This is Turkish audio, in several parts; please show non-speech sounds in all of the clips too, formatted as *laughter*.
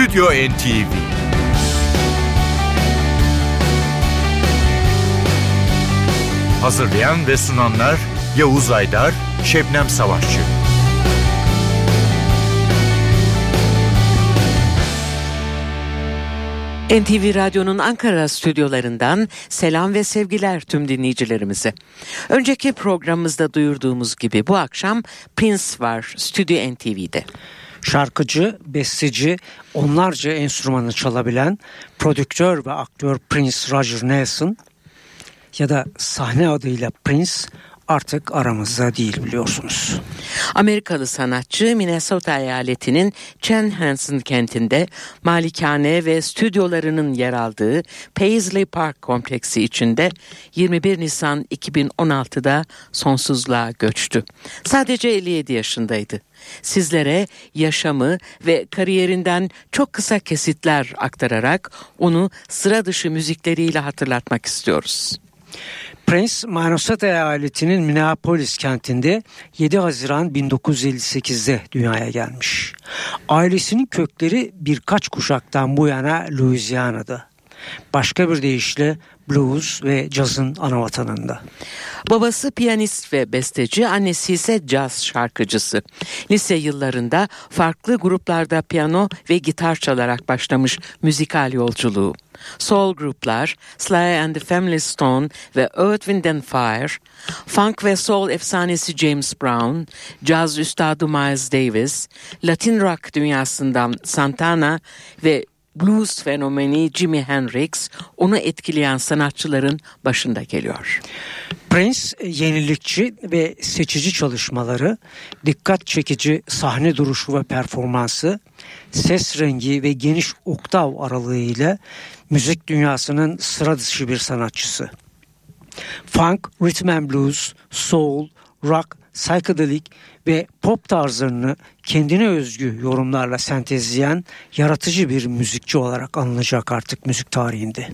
Stüdyo NTV Hazırlayan ve sunanlar Yavuz Aydar, Şebnem Savaşçı. NTV Radyo'nun Ankara stüdyolarından selam ve sevgiler tüm dinleyicilerimize. Önceki programımızda duyurduğumuz gibi bu akşam Prince var Stüdyo NTV'de. Şarkıcı, besteci, onlarca enstrümanı çalabilen prodüktör ve aktör Prince Roger Nelson ya da sahne adıyla Prince artık aramızda değil biliyorsunuz. Amerikalı sanatçı Minnesota eyaletinin Chanhassen kentinde malikane ve stüdyolarının yer aldığı Paisley Park kompleksi içinde 21 Nisan 2016'da sonsuzluğa göçtü. Sadece 57 yaşındaydı. Sizlere yaşamı ve kariyerinden çok kısa kesitler aktararak onu sıra dışı müzikleriyle hatırlatmak istiyoruz. Prince, Minnesota eyaletinin Minneapolis kentinde 7 Haziran 1958'de dünyaya gelmiş. Ailesinin kökleri birkaç kuşaktan bu yana Louisiana'da. Başka bir deyişle blues ve cazın anavatanında. Babası piyanist ve besteci, annesi ise caz şarkıcısı. Lise yıllarında farklı gruplarda piyano ve gitar çalarak başlamış müzikal yolculuğu. Soul gruplar Sly and the Family Stone ve Earth, Wind and Fire, funk ve soul efsanesi James Brown, caz üstadı Miles Davis, Latin rock dünyasından Santana ve blues fenomeni Jimi Hendrix onu etkileyen sanatçıların başında geliyor. Prince yenilikçi ve seçici çalışmaları, dikkat çekici sahne duruşu ve performansı, ses rengi ve geniş oktav aralığıyla müzik dünyasının sıra dışı bir sanatçısı. Funk, rhythm and blues, soul, rock, psychedelic ve pop tarzlarını kendine özgü yorumlarla sentezleyen yaratıcı bir müzikçi olarak anılacak artık müzik tarihinde.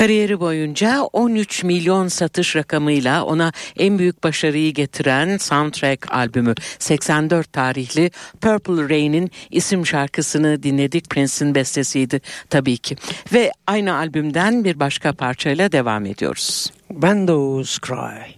Kariyeri boyunca 13 milyon satış rakamıyla ona en büyük başarıyı getiren soundtrack albümü 84 tarihli Purple Rain'in isim şarkısını dinledik. Prince'in bestesiydi tabii ki. Ve aynı albümden bir başka parçayla devam ediyoruz. Bandos Cry.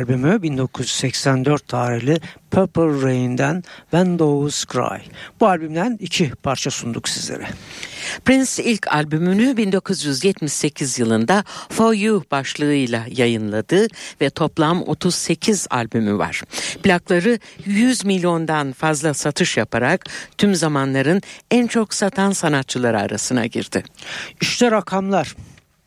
Albümü 1984 tarihli Purple Rain'den When Doves Cry. Bu albümden iki parça sunduk sizlere. Prince ilk albümünü 1978 yılında For You başlığıyla yayınladı ve toplam 38 albümü var. Plakları 100 milyondan fazla satış yaparak tüm zamanların en çok satan sanatçıları arasına girdi. İşte rakamlar.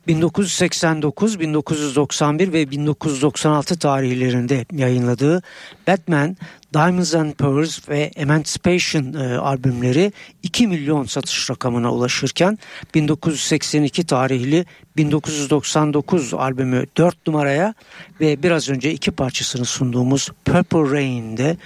1989, 1991 ve 1996 tarihlerinde yayınladığı Batman, Diamonds and Pearls ve Emancipation e, albümleri 2 milyon satış rakamına ulaşırken 1982 tarihli 1999 albümü 4 numaraya ve biraz önce iki parçasını sunduğumuz Purple Rain'de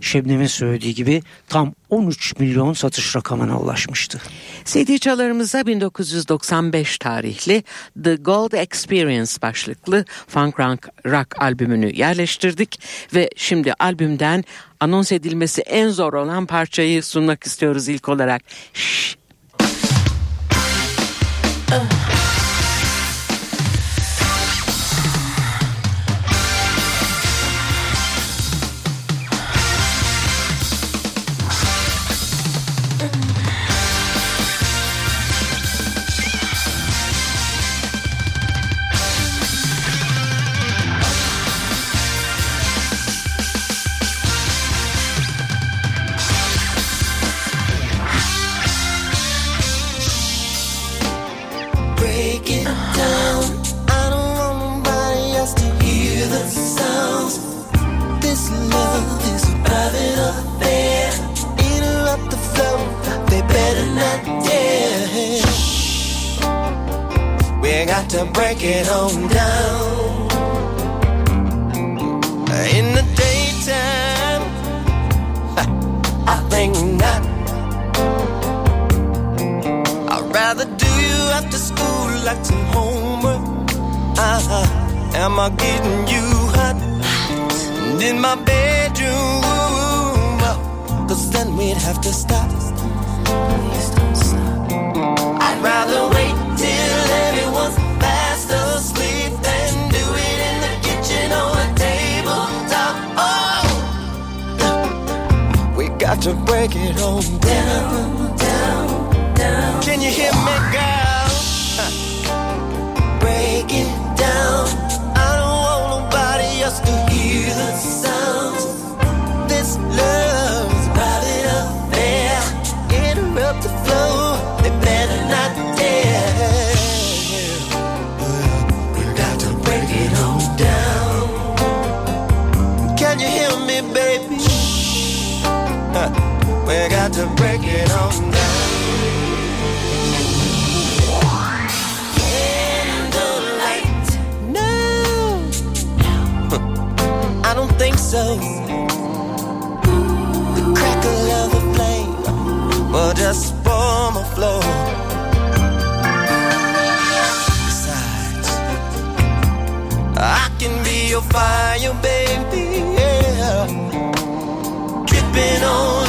Şebnem'in söylediği gibi tam 13 milyon satış rakamına ulaşmıştı. CD çalarımıza 1995 tarihli The Gold Experience başlıklı funk rock, rock albümünü yerleştirdik ve şimdi albümden anons edilmesi en zor olan parçayı sunmak istiyoruz ilk olarak. Şşş. We got to break it on down. In the daytime, I think not. I'd rather do you after school like some homework. Uh-huh. Am I getting you hot? In my bedroom. Cause then we'd have to stop. It down, down, down. Can you hear me, girl? So. Crackle of the flame will just form a flow. Besides, I can be your fire, baby. Yeah. Dripping all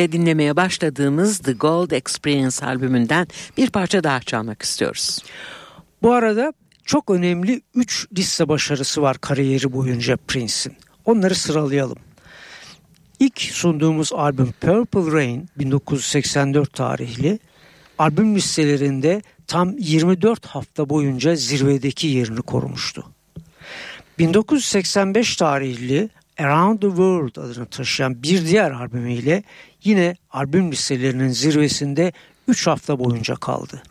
ile dinlemeye başladığımız The Gold Experience albümünden bir parça daha çalmak istiyoruz. Bu arada çok önemli 3 liste başarısı var kariyeri boyunca Prince'in. Onları sıralayalım. İlk sunduğumuz albüm Purple Rain 1984 tarihli albüm listelerinde tam 24 hafta boyunca zirvedeki yerini korumuştu. 1985 tarihli Around the World adını taşıyan bir diğer albümüyle yine albüm listelerinin zirvesinde 3 hafta boyunca kaldı.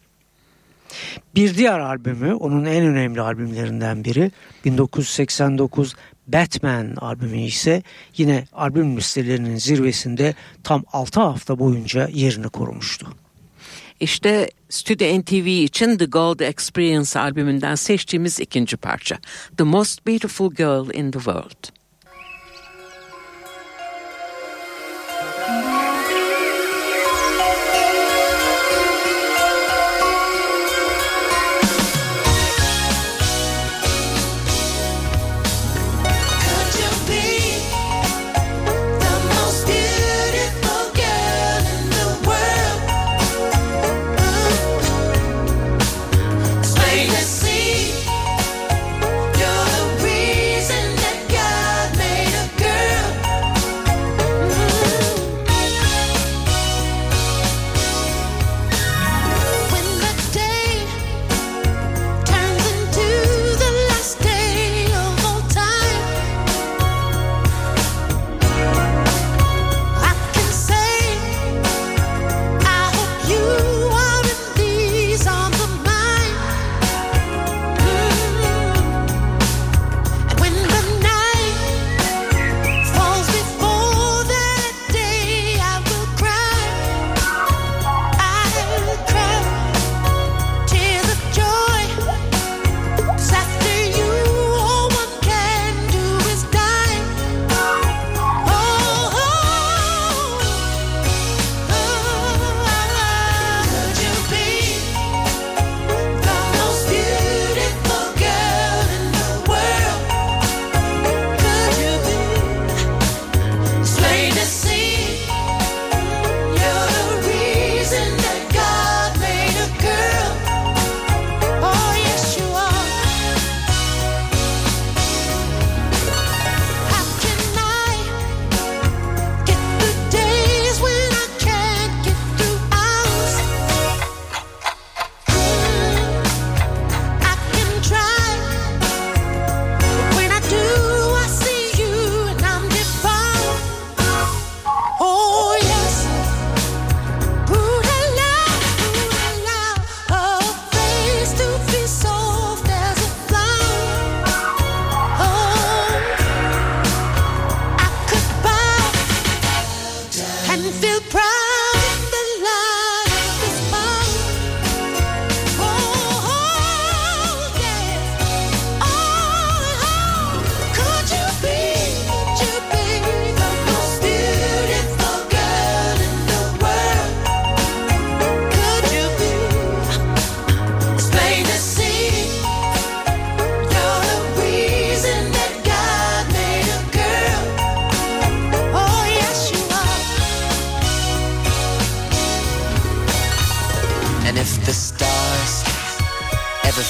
Bir diğer albümü onun en önemli albümlerinden biri 1989 Batman albümü ise yine albüm listelerinin zirvesinde tam 6 hafta boyunca yerini korumuştu. İşte Stüdyo NTV için The Gold Experience albümünden seçtiğimiz ikinci parça. The Most Beautiful Girl in the World.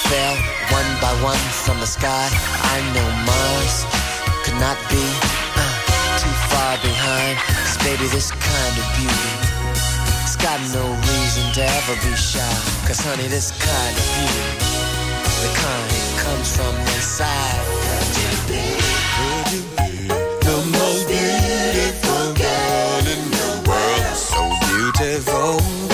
Fell one by one from the sky. I know Mars could not be uh, too far behind. Cause baby, this kind of beauty, it's got no reason to ever be shy. Cause honey, this kind of beauty, the kind that comes from inside. The most beautiful girl in the world? So beautiful.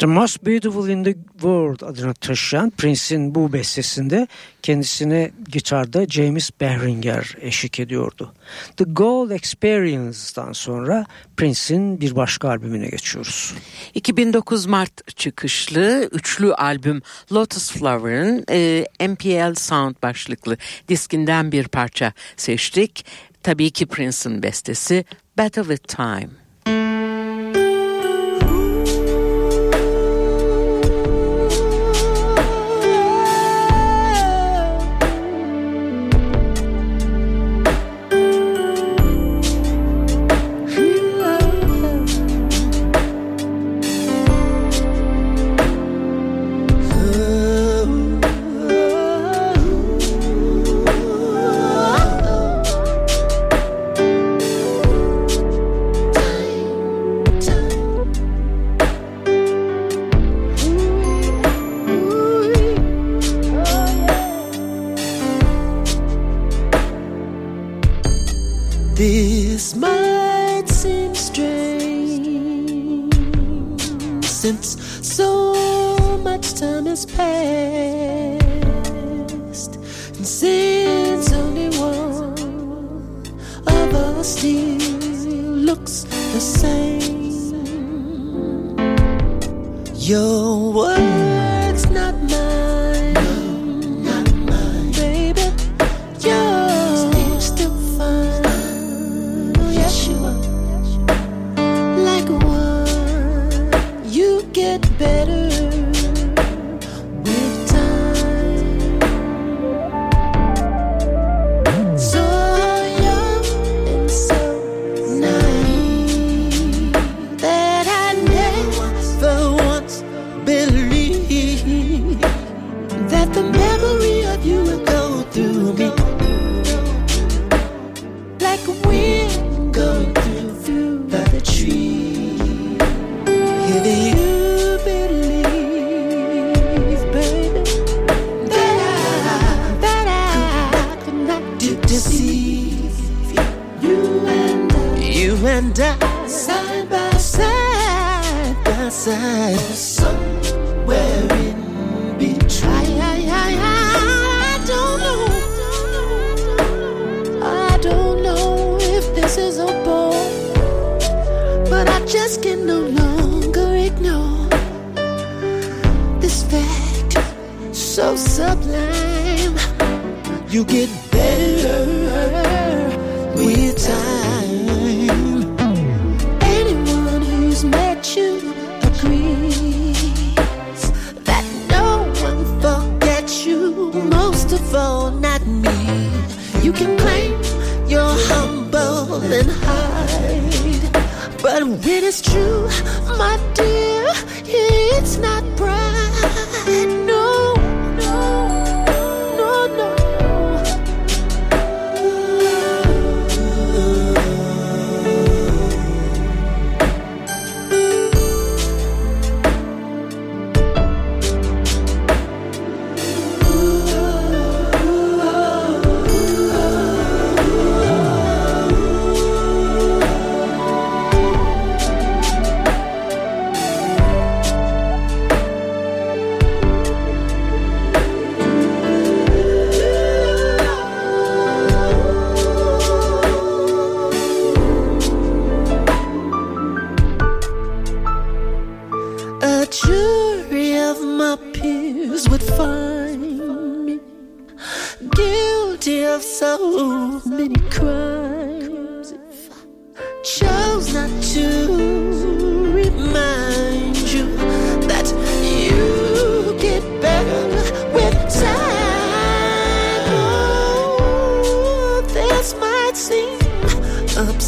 The Most Beautiful in the World adını taşıyan Prince'in bu bestesinde kendisine gitarda James Behringer eşlik ediyordu. The Gold Experience'dan sonra Prince'in bir başka albümüne geçiyoruz. 2009 Mart çıkışlı üçlü albüm Lotus Flower'ın e, MPL Sound başlıklı diskinden bir parça seçtik. Tabii ki Prince'in bestesi Better With Time. Still looks the same. Your words, sublime. You get better with time. Anyone who's met you agrees that no one forgets you, most of all, not me. You can claim you're humble and hide, but when it's true, my dear, it's not pride.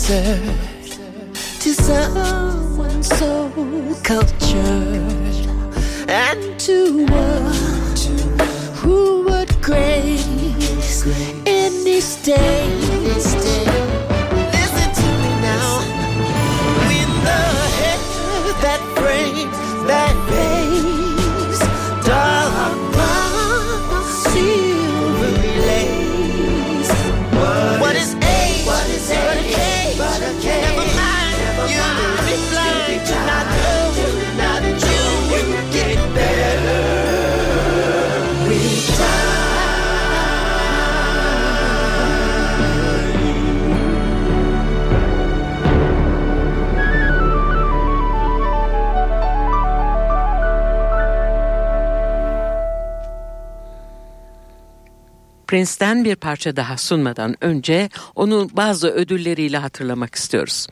Absurd to someone so cultured and to one who would grace any state. Prince'ten bir parça daha sunmadan önce onu bazı ödülleriyle hatırlamak istiyoruz.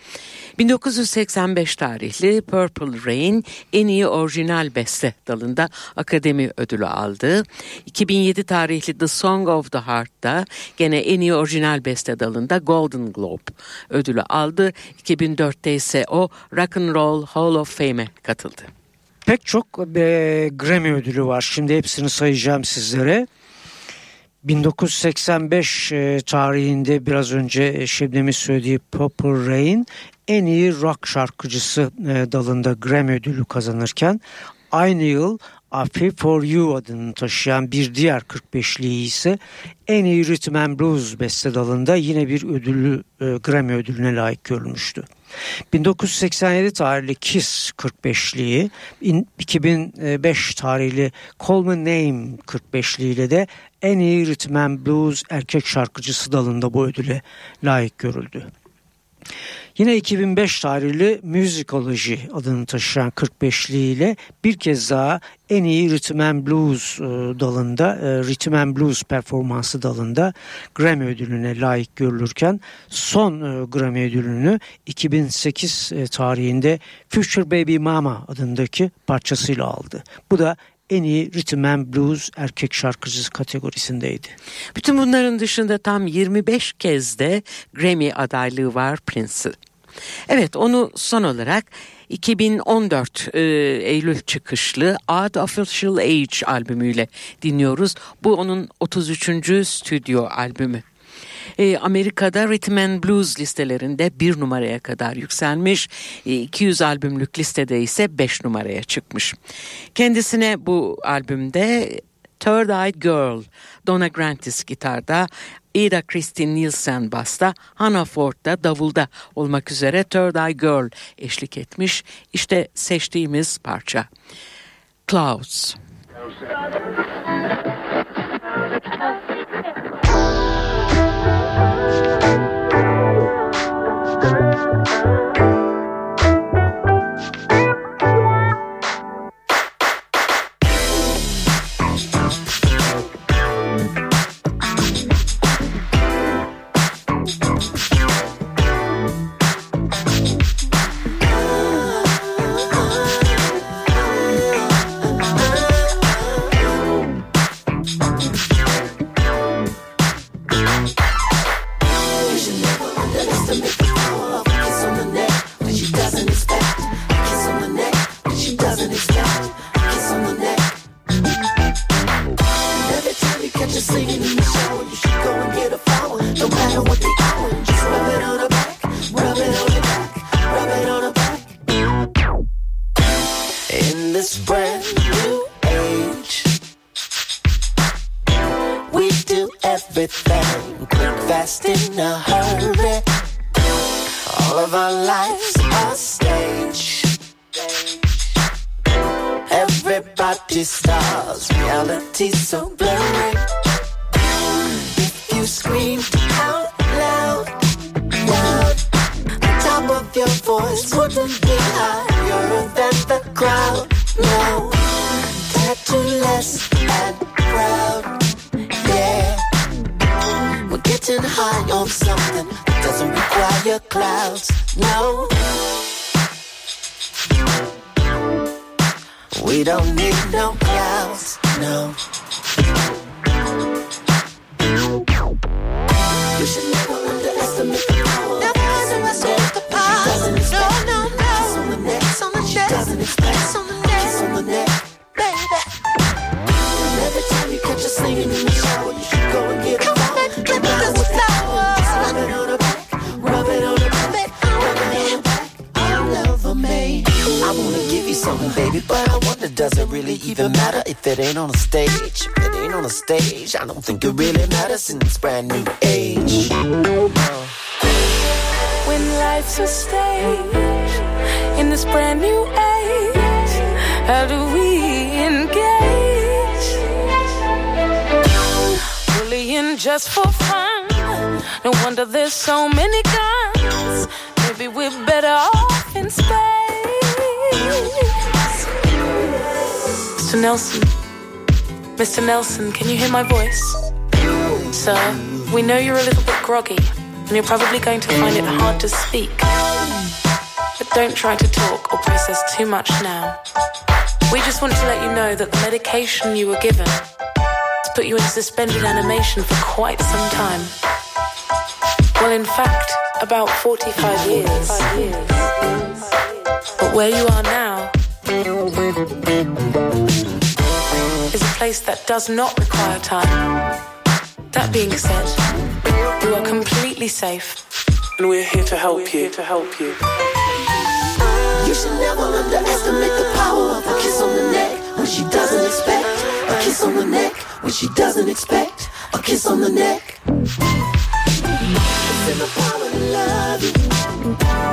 1985 tarihli Purple Rain en iyi orijinal beste dalında akademi ödülü aldı. 2007 tarihli The Song of the Heart'ta gene en iyi orijinal beste dalında Golden Globe ödülü aldı. 2004'te ise o Rock and Roll Hall of Fame'e katıldı. Pek çok e, Grammy ödülü var. Şimdi hepsini sayacağım sizlere. 1985 e, tarihinde biraz önce Şebnem'in söylediği Purple Rain en iyi rock şarkıcısı e, dalında Grammy ödülü kazanırken aynı yıl I Feel For You adını taşıyan bir diğer 45'liği ise en iyi Rhythm and Blues beste dalında yine bir ödüllü e, Grammy ödülüne layık görülmüştü. 1987 tarihli Kiss 45'liği, 2005 tarihli Call My Name 45'liği ile de en iyi Rhythm and Blues erkek şarkıcısı dalında bu ödüle layık görüldü. Yine 2005 tarihli Musicology adını taşıyan 45'li ile bir kez daha en iyi Rhythm and Blues e, dalında, e, Rhythm and Blues performansı dalında Grammy ödülüne layık görülürken son e, Grammy ödülünü 2008 tarihinde Future Baby Mama adındaki parçasıyla aldı. Bu da en iyi Rhythm and Blues erkek şarkıcısı kategorisindeydi. Bütün bunların dışında tam 25 kez de Grammy adaylığı var Prince'in. Evet onu son olarak 2014 e, Eylül çıkışlı Odd Official Age albümüyle dinliyoruz. Bu onun 33. stüdyo albümü. E, Amerika'da Rhythm and Blues listelerinde bir numaraya kadar yükselmiş. E, 200 albümlük listede ise 5 numaraya çıkmış. Kendisine bu albümde Third Eyed Girl, Donna Grantis gitarda, Ada Christine Nielsen basta, Hannah Ford da davulda olmak üzere Third Eye Girl eşlik etmiş. İşte seçtiğimiz parça. Clouds. *laughs* In in a hurry. All of our lives are stage. Everybody stars, reality so blurry. If you scream out loud, loud, the top of your voice wouldn't be higher than the crowd. No, tattoo less and proud getting high on something that doesn't require clouds. No. We don't need no clouds. No. Something, baby, but I wonder does it really even matter if it ain't on a stage? If it ain't on a stage, I don't think it really matters in this brand new age. When life's a stage in this brand new age, how do we engage? Bullying just for fun. No wonder there's so many guns. Mr. Nelson, Mr. Nelson, can you hear my voice? Sir, we know you're a little bit groggy, and you're probably going to find it hard to speak. But don't try to talk or process too much now. We just want to let you know that the medication you were given has put you in suspended animation for quite some time. Well, in fact, about 45 years. But where you are now is a place that does not require time. That being said, you are completely safe, and we're here to help you. To help you. You should never underestimate the power of a kiss on the neck when she doesn't expect. A kiss on the neck when she doesn't expect. A kiss on the neck. It's in my power to love you.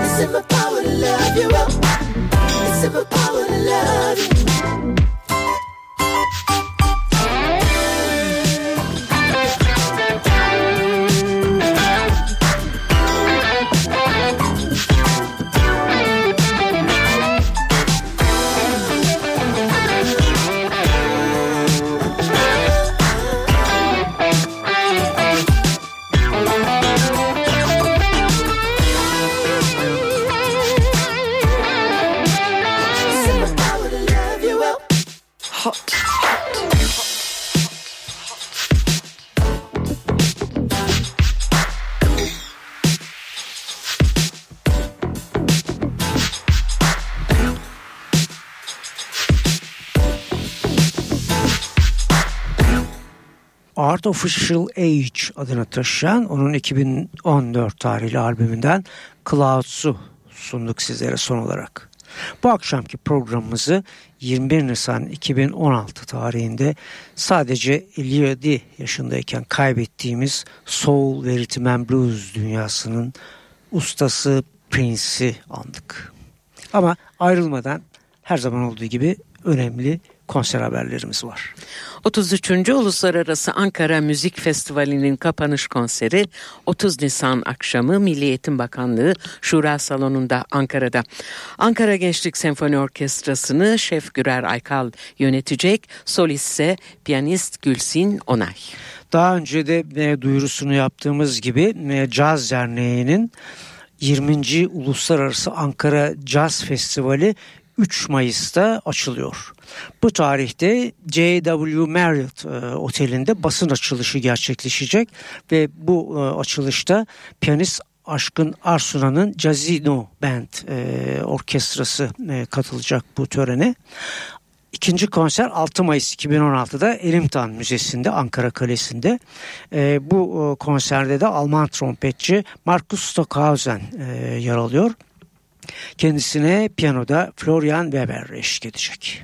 It's in my power to love you. Oh. It's in my power to love you. Art Official Age adını taşıyan onun 2014 tarihli albümünden Clouds'u sunduk sizlere son olarak. Bu akşamki programımızı 21 Nisan 2016 tarihinde sadece 57 yaşındayken kaybettiğimiz Soul ve Rhythm and Blues dünyasının ustası Prince'i andık. Ama ayrılmadan her zaman olduğu gibi önemli konser haberlerimiz var. 33. Uluslararası Ankara Müzik Festivali'nin kapanış konseri 30 Nisan akşamı Milli Eğitim Bakanlığı Şura Salonu'nda Ankara'da. Ankara Gençlik Senfoni Orkestrası'nı Şef Gürer Aykal yönetecek, solist ise piyanist Gülsin Onay. Daha önce de e, duyurusunu yaptığımız gibi e, Caz Derneği'nin 20. Uluslararası Ankara Caz Festivali 3 Mayıs'ta açılıyor. Bu tarihte J.W. Marriott e, Oteli'nde basın açılışı gerçekleşecek ve bu e, açılışta piyanist Aşkın Arsuna'nın Jazino Band e, orkestrası e, katılacak bu törene. İkinci konser 6 Mayıs 2016'da Elimtan Müzesi'nde Ankara Kalesi'nde. E, bu e, konserde de Alman trompetçi Markus Stockhausen e, yer alıyor. Kendisine piyanoda Florian Weber eşlik edecek.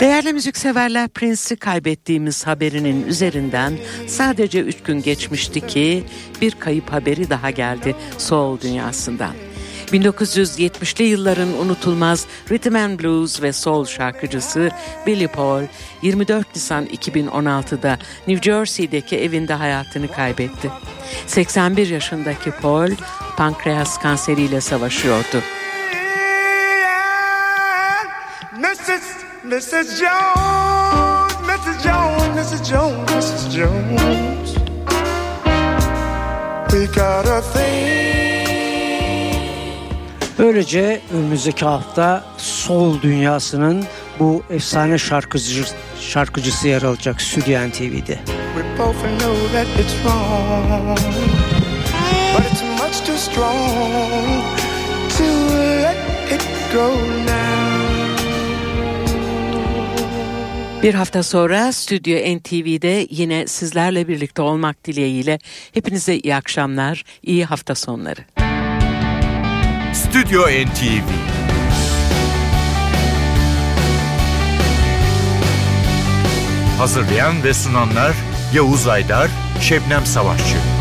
Değerli müzikseverler Prince'i kaybettiğimiz haberinin üzerinden sadece üç gün geçmişti ki bir kayıp haberi daha geldi soul dünyasından. 1970'li yılların unutulmaz rhythm and blues ve soul şarkıcısı Billy Paul 24 Nisan 2016'da New Jersey'deki evinde hayatını kaybetti. 81 yaşındaki Paul pankreas kanseriyle savaşıyordu. Mrs. Jones, Mrs. Jones, Mrs. Jones, Mrs. Jones. We got a thing. Böylece önümüzdeki hafta soul dünyasının bu efsane şarkıcı, şarkıcısı yer alacak Stüdyo NTV'de. We both know that it's wrong, but it's much too strong to let it go now. Bir hafta sonra Stüdyo NTV'de yine sizlerle birlikte olmak dileğiyle. Hepinize iyi akşamlar, iyi hafta sonları. Stüdyo NTV Hazırlayan ve sunanlar Yavuz Aydar, Şebnem Savaşçı